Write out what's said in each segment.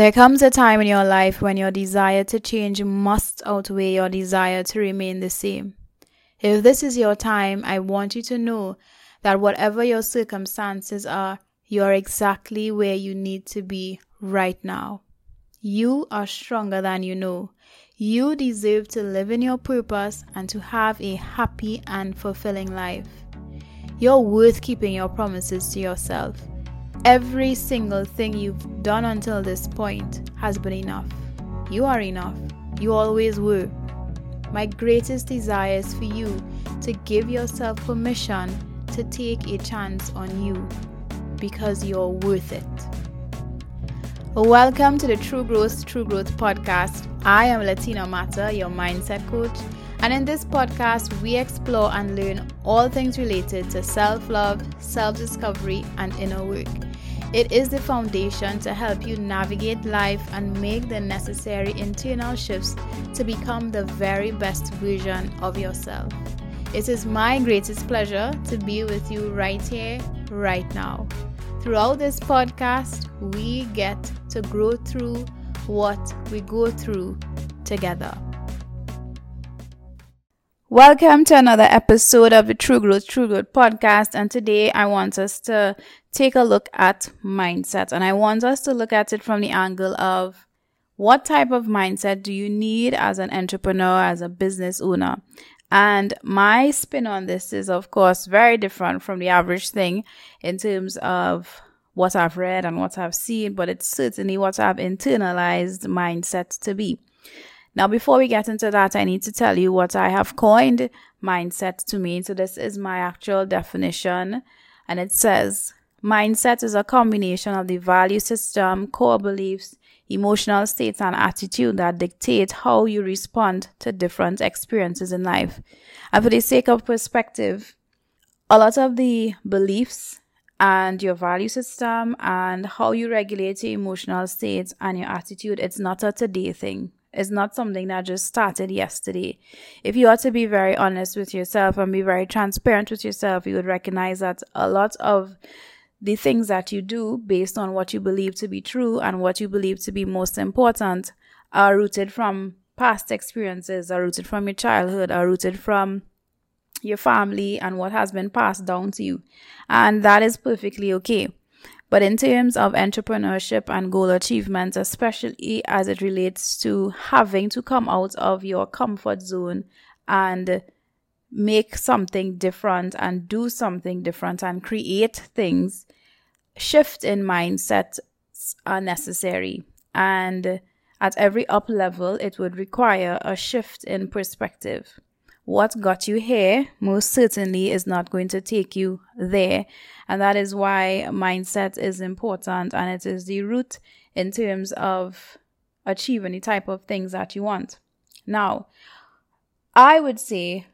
There comes a time in your life when your desire to change must outweigh your desire to remain the same. If this is your time, I want you to know that whatever your circumstances are, you're exactly where you need to be right now. You are stronger than you know. You deserve to live in your purpose and to have a happy and fulfilling life. You're worth keeping your promises to yourself. Every single thing you've done until this point has been enough. You are enough. You always were. My greatest desire is for you to give yourself permission to take a chance on you because you're worth it. Welcome to the True Growth, True Growth podcast. I am Latina Mata, your mindset coach. And in this podcast, we explore and learn all things related to self love, self discovery, and inner work. It is the foundation to help you navigate life and make the necessary internal shifts to become the very best version of yourself. It is my greatest pleasure to be with you right here, right now. Throughout this podcast, we get to grow through what we go through together. Welcome to another episode of the True Growth, True Growth podcast. And today I want us to take a look at mindset. And I want us to look at it from the angle of what type of mindset do you need as an entrepreneur, as a business owner? And my spin on this is, of course, very different from the average thing in terms of what I've read and what I've seen, but it's certainly what I've internalized mindset to be. Now, before we get into that, I need to tell you what I have coined mindset to mean. So, this is my actual definition, and it says mindset is a combination of the value system, core beliefs, emotional states and attitude that dictate how you respond to different experiences in life. And for the sake of perspective, a lot of the beliefs and your value system and how you regulate your emotional states and your attitude, it's not a today thing. It's not something that just started yesterday. If you are to be very honest with yourself and be very transparent with yourself, you would recognize that a lot of the things that you do based on what you believe to be true and what you believe to be most important are rooted from past experiences, are rooted from your childhood, are rooted from your family and what has been passed down to you. And that is perfectly okay. But in terms of entrepreneurship and goal achievement, especially as it relates to having to come out of your comfort zone and make something different and do something different and create things, shift in mindsets are necessary. And at every up level, it would require a shift in perspective. What got you here most certainly is not going to take you there. And that is why mindset is important and it is the root in terms of achieving the type of things that you want. Now, I would say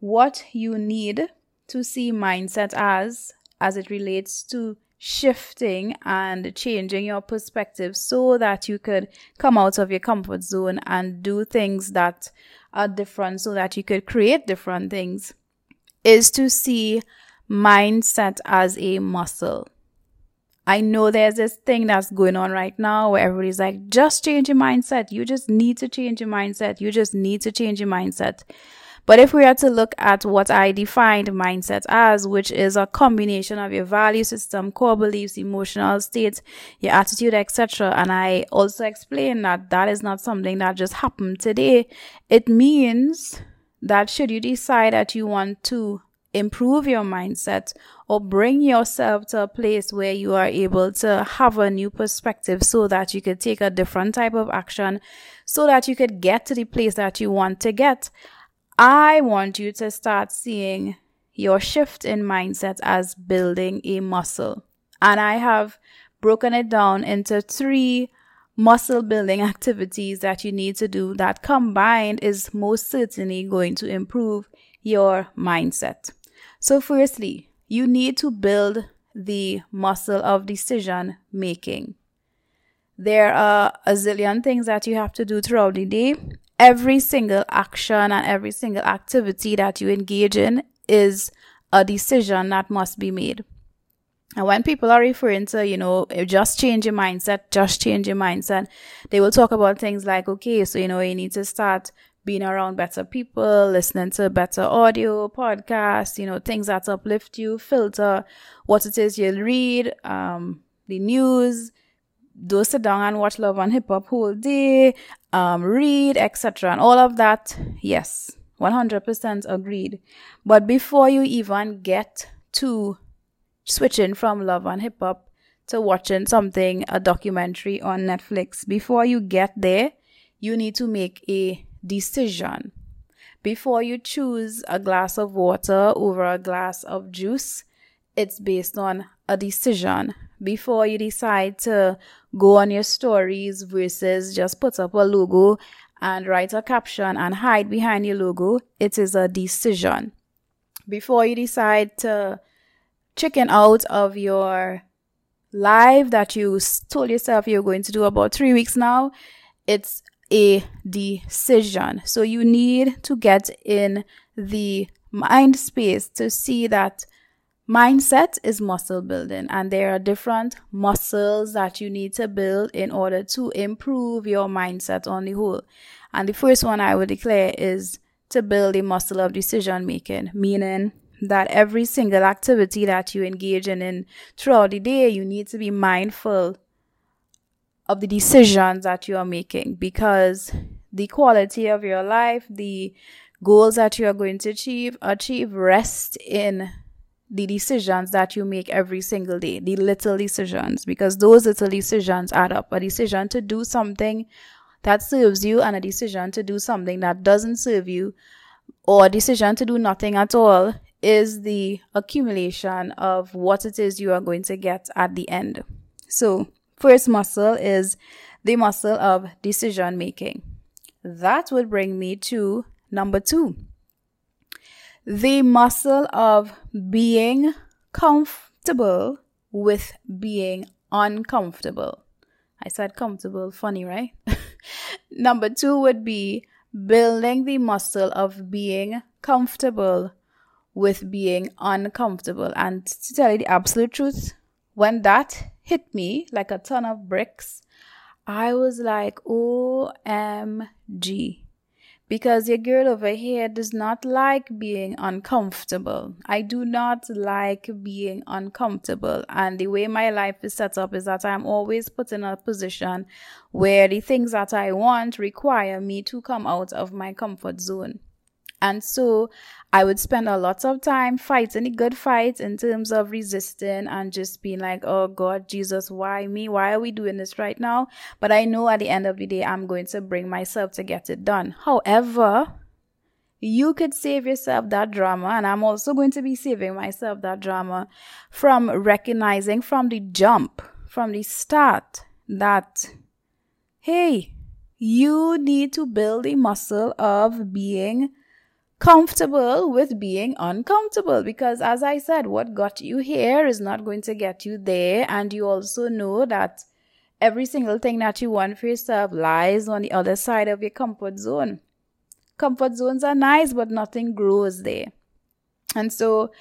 what you need to see mindset as as it relates to shifting and changing your perspective so that you could come out of your comfort zone and do things that are different so that you could create different things is to see mindset as a muscle. I know there's this thing that's going on right now where everybody's like, just change your mindset. You just need to change your mindset. You just need to change your mindset. But if we are to look at what I defined mindset as, which is a combination of your value system, core beliefs, emotional states, your attitude, etc., and I also explained that that is not something that just happened today. It means that should you decide that you want to improve your mindset or bring yourself to a place where you are able to have a new perspective so that you could take a different type of action so that you could get to the place that you want to get I want you to start seeing your shift in mindset as building a muscle. And I have broken it down into three muscle building activities that you need to do that combined is most certainly going to improve your mindset. So, firstly, you need to build the muscle of decision making. There are a zillion things that you have to do throughout the day, every single action and every single activity that you engage in is a decision that must be made. And when people are referring to, you know, just change your mindset, just change your mindset, they will talk about things like, okay, so, you know, you need to start being around better people, listening to better audio, podcasts, you know, things that uplift you, filter what it is you read, um, the news, do sit down and watch Love and Hip Hop whole day, um, read, etc. And all of that, yes, 100% agreed. But before you even get to switching from Love and Hip Hop to watching something, a documentary on Netflix, before you get there, you need to make a decision. Before you choose a glass of water over a glass of juice, it's based on a decision. Before you decide to go on your stories versus just put up a logo and write a caption and hide behind your logo, it is a decision. Before you decide to chicken out of your live that you told yourself you're going to do about three weeks now, it's a decision. So you need to get in the mind space to see that mindset is muscle building and there are different muscles that you need to build in order to improve your mindset on the whole. And the first one I would declare is to build a muscle of decision making, meaning that every single activity that you engage in, in throughout the day, you need to be mindful of the decisions that you are making because the quality of your life, the goals that you are going to achieve, achieve rest in the decisions that you make every single day, the little decisions, because those little decisions add up. A decision to do something that serves you and a decision to do something that doesn't serve you or a decision to do nothing at all is the accumulation of what it is you are going to get at the end. So First muscle is the muscle of decision making. That would bring me to number two the muscle of being comfortable with being uncomfortable. I said comfortable, funny, right? Number two would be building the muscle of being comfortable with being uncomfortable. And to tell you the absolute truth, when that hit me like a ton of bricks, I was like, OMG. Because your girl over here does not like being uncomfortable. I do not like being uncomfortable. And the way my life is set up is that I'm always put in a position where the things that I want require me to come out of my comfort zone. And so I would spend a lot of time fighting a good fight in terms of resisting and just being like, oh God, Jesus, why me? Why are we doing this right now? But I know at the end of the day, I'm going to bring myself to get it done. However, you could save yourself that drama, and I'm also going to be saving myself that drama from recognizing from the jump, from the start, that hey, you need to build a muscle of being comfortable with being uncomfortable because as I said, what got you here is not going to get you there. And you also know that every single thing that you want for yourself lies on the other side of your comfort zone. Comfort zones are nice, but nothing grows there. And so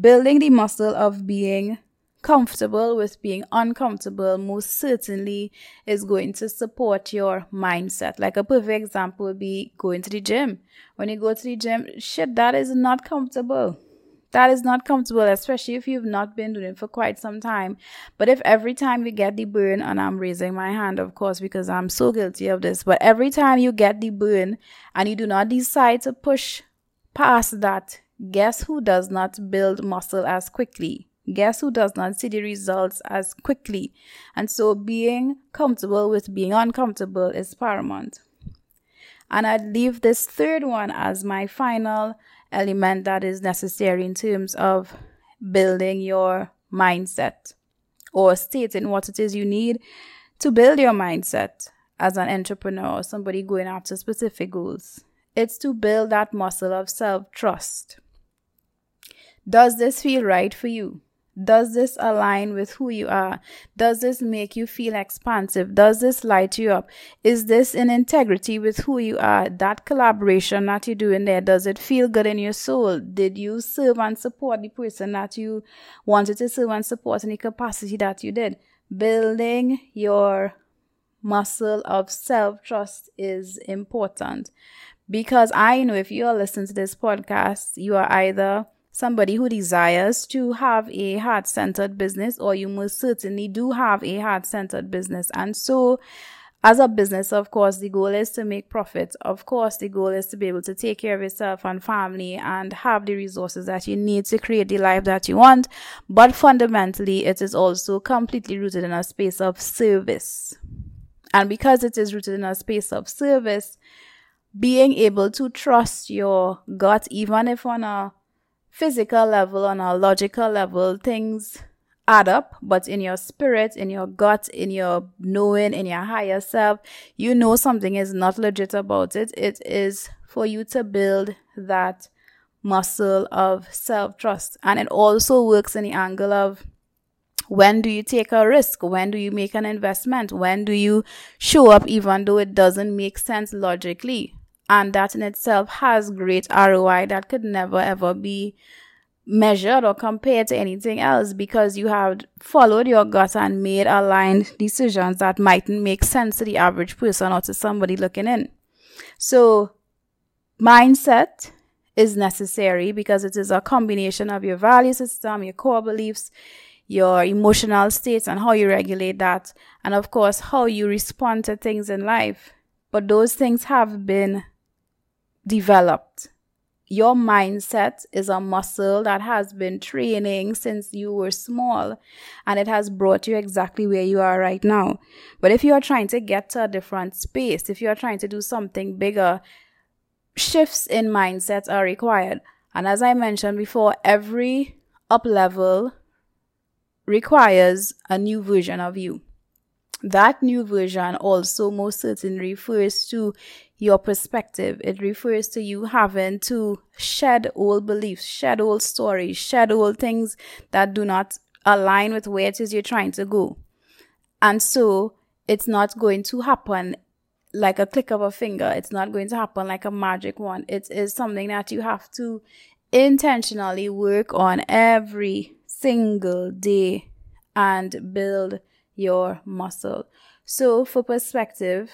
building the muscle of being comfortable with being uncomfortable most certainly is going to support your mindset. Like a perfect example would be going to the gym. When you go to the gym, shit, that is not comfortable. That is not comfortable, especially if you've not been doing it for quite some time. But if every time you get the burn, and I'm raising my hand, of course, because I'm so guilty of this, but every time you get the burn and you do not decide to push past that, guess who does not build muscle as quickly? Guess who does not see the results as quickly? And so being comfortable with being uncomfortable is paramount. And I'd leave this third one as my final element that is necessary in terms of building your mindset or stating what it is you need to build your mindset as an entrepreneur or somebody going after specific goals. It's to build that muscle of self trust. Does this feel right for you? Does this align with who you are? Does this make you feel expansive? Does this light you up? Is this in integrity with who you are? That collaboration that you're doing there, does it feel good in your soul? Did you serve and support the person that you wanted to serve and support in the capacity that you did? Building your muscle of self trust is important because I know if you are listening to this podcast, you are either somebody who desires to have a heart centered business, or you most certainly do have a heart centered business. And so, as a business, of course, the goal is to make profit. Of course, the goal is to be able to take care of yourself and family and have the resources that you need to create the life that you want. But fundamentally, it is also completely rooted in a space of service. And because it is rooted in a space of service, being able to trust your gut, even if on a physical level, on a logical level, things add up, but in your spirit, in your gut, in your knowing, in your higher self, you know something is not legit about it. It is for you to build that muscle of self trust. And it also works in the angle of when do you take a risk? When do you make an investment? When do you show up even though it doesn't make sense logically? And that in itself has great ROI that could never ever be measured or compared to anything else because you have followed your gut and made aligned decisions that mightn't make sense to the average person or to somebody looking in. So, mindset is necessary because it is a combination of your value system, your core beliefs, your emotional states, and how you regulate that, and of course, how you respond to things in life. But those things have been developed. Your mindset is a muscle that has been training since you were small and it has brought you exactly where you are right now. But if you are trying to get to a different space, if you are trying to do something bigger, shifts in mindset are required. And as I mentioned before, every up level requires a new version of you. That new version also most certainly refers to your perspective. It refers to you having to shed old beliefs, shed old stories, shed old things that do not align with where it is you're trying to go. And so it's not going to happen like a click of a finger. It's not going to happen like a magic one. It is something that you have to intentionally work on every single day and build your muscle. So, for perspective,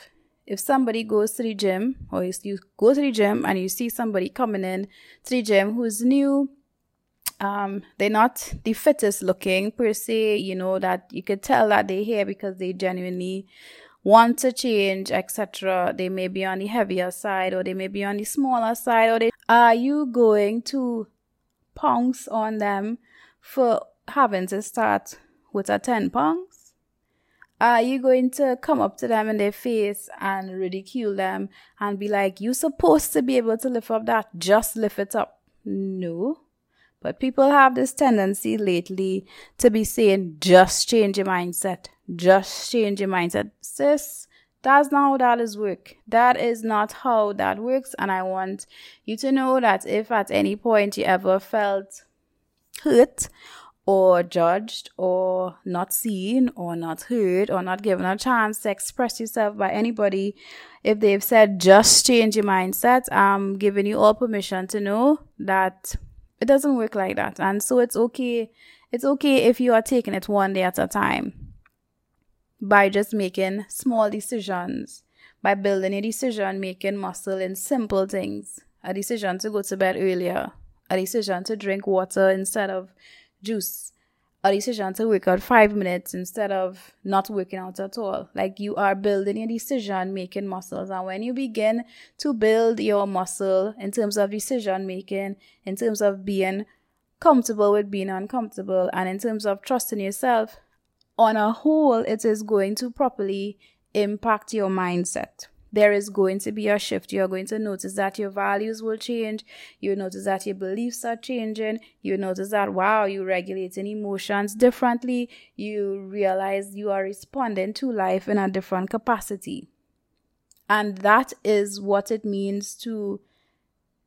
if somebody goes to the gym or you go to the gym and you see somebody coming in to the gym who's new, um, they're not the fittest looking per se, you know, that you could tell that they're here because they genuinely want to change, etc. They may be on the heavier side or they may be on the smaller side, or they are you going to pounce on them for having to start with a 10 pounds? Are you going to come up to them in their face and ridicule them and be like, you're supposed to be able to lift up that, just lift it up? No. But people have this tendency lately to be saying, just change your mindset, just change your mindset. Sis, that's not how that is work. That is not how that works. And I want you to know that if at any point you ever felt hurt or judged or not seen or not heard or not given a chance to express yourself by anybody, if they've said just change your mindset, I'm giving you all permission to know that it doesn't work like that. And so it's okay. It's okay if you are taking it one day at a time by just making small decisions, by building a decision making muscle in simple things. A decision to go to bed earlier, a decision to drink water instead of juice a decision to work out five minutes instead of not working out at all. Like you are building your decision making muscles. And when you begin to build your muscle in terms of decision making, in terms of being comfortable with being uncomfortable, and in terms of trusting yourself, on a whole, it is going to properly impact your mindset there is going to be a shift. You're going to notice that your values will change. You notice that your beliefs are changing. You notice that, wow, you're regulating emotions differently. You realize you are responding to life in a different capacity. And that is what it means to,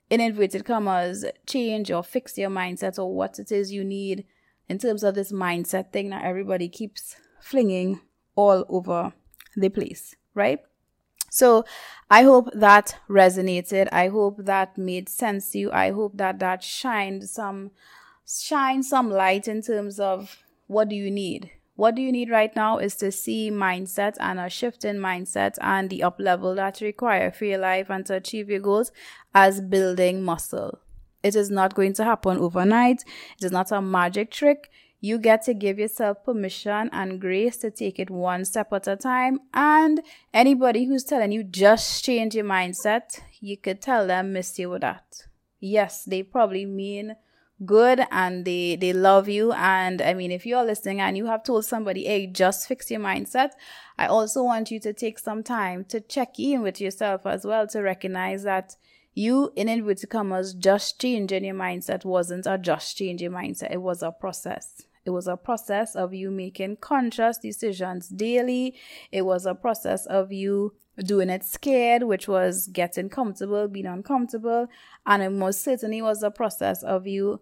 in inverted commas, change or fix your mindset or what it is you need in terms of this mindset thing that everybody keeps flinging all over the place, right? So I hope that resonated. I hope that made sense to you. I hope that that shined some shine some light in terms of what do you need what do you need right now is to see mindset and a shift in mindset and the up level that require for your life and to achieve your goals as building muscle. It is not going to happen overnight. It is not a magic trick. You get to give yourself permission and grace to take it one step at a time. And anybody who's telling you just change your mindset, you could tell them, miss you with that. Yes, they probably mean good and they they love you and i mean if you're listening and you have told somebody hey just fix your mindset i also want you to take some time to check in with yourself as well to recognize that you in inverted commas just changing your mindset wasn't a just change your mindset it was a process it was a process of you making conscious decisions daily it was a process of you doing it scared, which was getting comfortable, being uncomfortable. And it most certainly was a process of you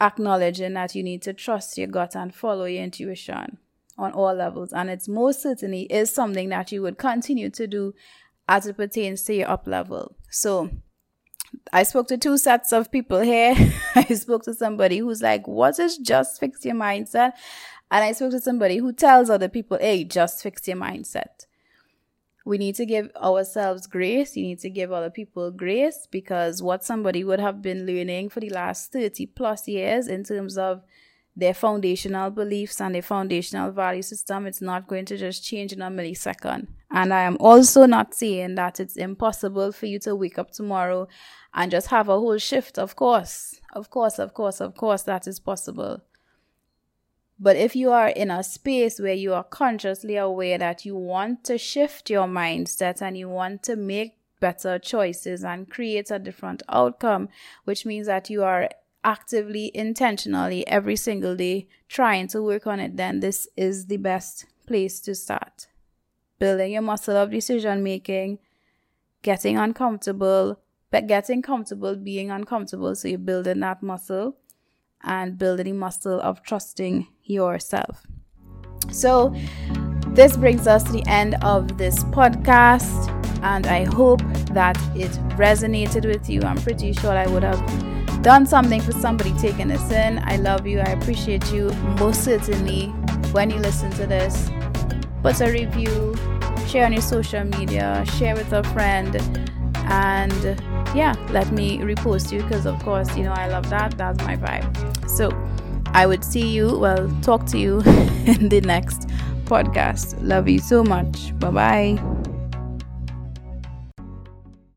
acknowledging that you need to trust your gut and follow your intuition on all levels. And it's most certainly is something that you would continue to do as it pertains to your up level. So I spoke to two sets of people here. I spoke to somebody who's like, what is just fix your mindset? And I spoke to somebody who tells other people, hey, just fix your mindset we need to give ourselves grace. You need to give other people grace because what somebody would have been learning for the last 30 plus years in terms of their foundational beliefs and their foundational value system, it's not going to just change in a millisecond. And I am also not saying that it's impossible for you to wake up tomorrow and just have a whole shift. Of course, of course, of course, of course, that is possible. But if you are in a space where you are consciously aware that you want to shift your mindset and you want to make better choices and create a different outcome, which means that you are actively, intentionally, every single day trying to work on it, then this is the best place to start. Building your muscle of decision making, getting uncomfortable, but getting comfortable being uncomfortable. So you're building that muscle and building the muscle of trusting yourself. So, this brings us to the end of this podcast, and I hope that it resonated with you. I'm pretty sure I would have done something for somebody taking this in. I love you, I appreciate you most certainly when you listen to this. Put a review, share on your social media, share with a friend, and yeah, let me repost you because, of course, you know, I love that. That's my vibe. So, I would see you, well, talk to you in the next podcast. Love you so much. Bye bye.